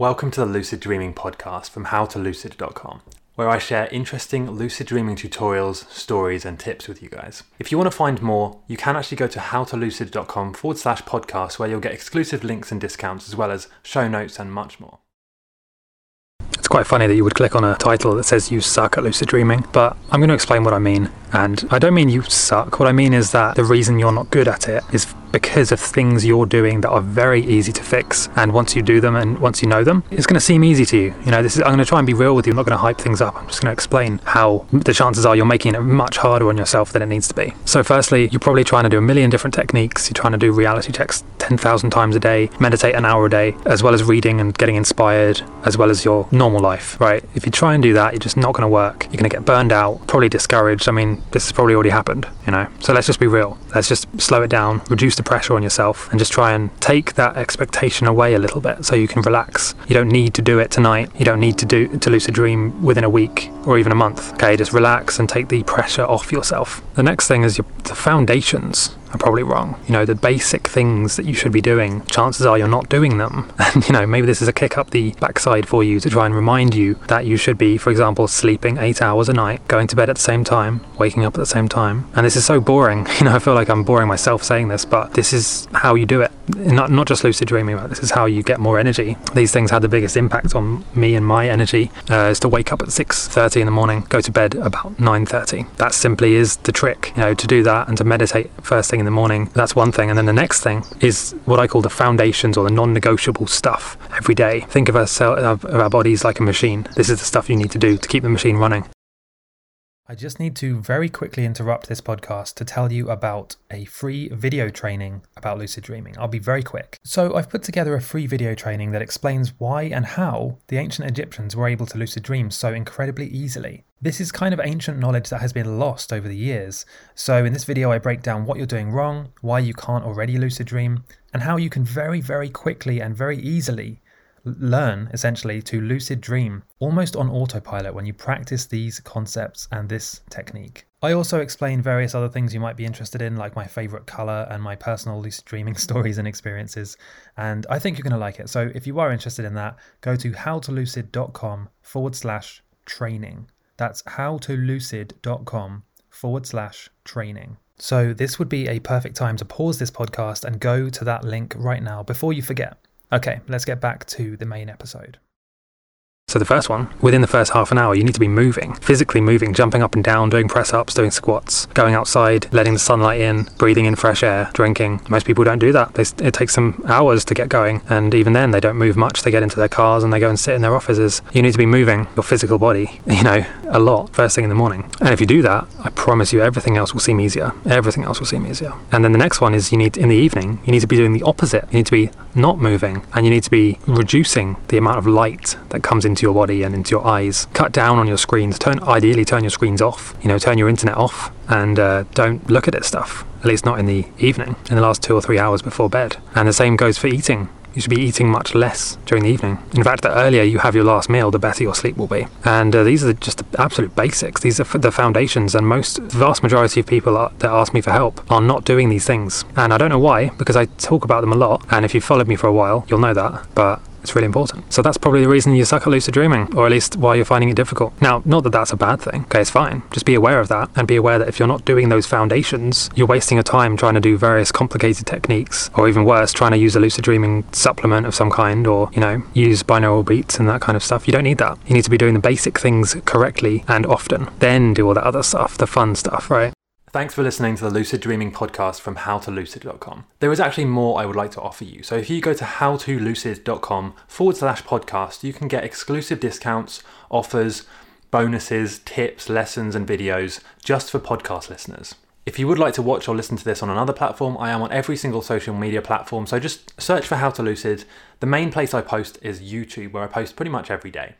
Welcome to the Lucid Dreaming podcast from howtolucid.com, where I share interesting lucid dreaming tutorials, stories, and tips with you guys. If you want to find more, you can actually go to howtolucid.com forward slash podcast, where you'll get exclusive links and discounts, as well as show notes and much more. It's quite funny that you would click on a title that says you suck at lucid dreaming, but I'm going to explain what I mean. And I don't mean you suck. What I mean is that the reason you're not good at it is because of things you're doing that are very easy to fix. And once you do them and once you know them, it's going to seem easy to you. You know, this is, I'm going to try and be real with you. I'm not going to hype things up. I'm just going to explain how the chances are you're making it much harder on yourself than it needs to be. So, firstly, you're probably trying to do a million different techniques. You're trying to do reality checks 10,000 times a day, meditate an hour a day, as well as reading and getting inspired, as well as your normal life, right? If you try and do that, you're just not going to work. You're going to get burned out, probably discouraged. I mean, this has probably already happened, you know? So let's just be real. Let's just slow it down, reduce the pressure on yourself, and just try and take that expectation away a little bit so you can relax. You don't need to do it tonight. You don't need to do to lucid dream within a week or even a month. Okay, just relax and take the pressure off yourself. The next thing is your, the foundations are probably wrong. You know, the basic things that you should be doing, chances are you're not doing them. And, you know, maybe this is a kick up the backside for you to try and remind you that you should be, for example, sleeping eight hours a night, going to bed at the same time, waking up at the same time. And this is so boring. You know, I feel like I'm boring myself saying this, but this is how you do it. Not, not just lucid dreaming, but this is how you get more energy. These things had the biggest impact on me and my energy uh, is to wake up at 6.30 in the morning, go to bed about 9.30. That simply is the trick, you know, to do that and to meditate first thing in the morning. That's one thing. And then the next thing is what I call the foundations or the non negotiable stuff every day. Think of, of our bodies like a machine. This is the stuff you need to do to keep the machine running. I just need to very quickly interrupt this podcast to tell you about a free video training about lucid dreaming. I'll be very quick. So, I've put together a free video training that explains why and how the ancient Egyptians were able to lucid dream so incredibly easily. This is kind of ancient knowledge that has been lost over the years. So, in this video, I break down what you're doing wrong, why you can't already lucid dream, and how you can very, very quickly and very easily learn essentially to lucid dream almost on autopilot when you practice these concepts and this technique. I also explain various other things you might be interested in, like my favorite color and my personal lucid dreaming stories and experiences. And I think you're going to like it. So if you are interested in that, go to howtolucid.com forward slash training. That's howtolucid.com forward slash training. So this would be a perfect time to pause this podcast and go to that link right now before you forget. Okay, let's get back to the main episode. So the first one, within the first half an hour, you need to be moving, physically moving, jumping up and down, doing press ups, doing squats, going outside, letting the sunlight in, breathing in fresh air, drinking. Most people don't do that. They, it takes them hours to get going, and even then, they don't move much. They get into their cars and they go and sit in their offices. You need to be moving your physical body, you know, a lot first thing in the morning. And if you do that, I promise you, everything else will seem easier. Everything else will seem easier. And then the next one is you need in the evening, you need to be doing the opposite. You need to be not moving, and you need to be reducing the amount of light that comes into your body and into your eyes. Cut down on your screens. Turn ideally turn your screens off. You know, turn your internet off and uh, don't look at it stuff. At least not in the evening, in the last two or three hours before bed. And the same goes for eating. You should be eating much less during the evening. In fact, the earlier you have your last meal, the better your sleep will be. And uh, these are just the absolute basics. These are the foundations, and most vast majority of people are, that ask me for help are not doing these things. And I don't know why, because I talk about them a lot. And if you've followed me for a while, you'll know that. But it's really important. So that's probably the reason you suck at lucid dreaming, or at least why you're finding it difficult. Now, not that that's a bad thing. Okay, it's fine. Just be aware of that and be aware that if you're not doing those foundations, you're wasting your time trying to do various complicated techniques, or even worse, trying to use a lucid dreaming supplement of some kind, or, you know, use binaural beats and that kind of stuff. You don't need that. You need to be doing the basic things correctly and often. Then do all that other stuff, the fun stuff, right? Thanks for listening to the Lucid Dreaming podcast from howtolucid.com. There is actually more I would like to offer you. So if you go to howtolucid.com forward slash podcast, you can get exclusive discounts, offers, bonuses, tips, lessons, and videos just for podcast listeners. If you would like to watch or listen to this on another platform, I am on every single social media platform. So just search for How to Lucid. The main place I post is YouTube, where I post pretty much every day.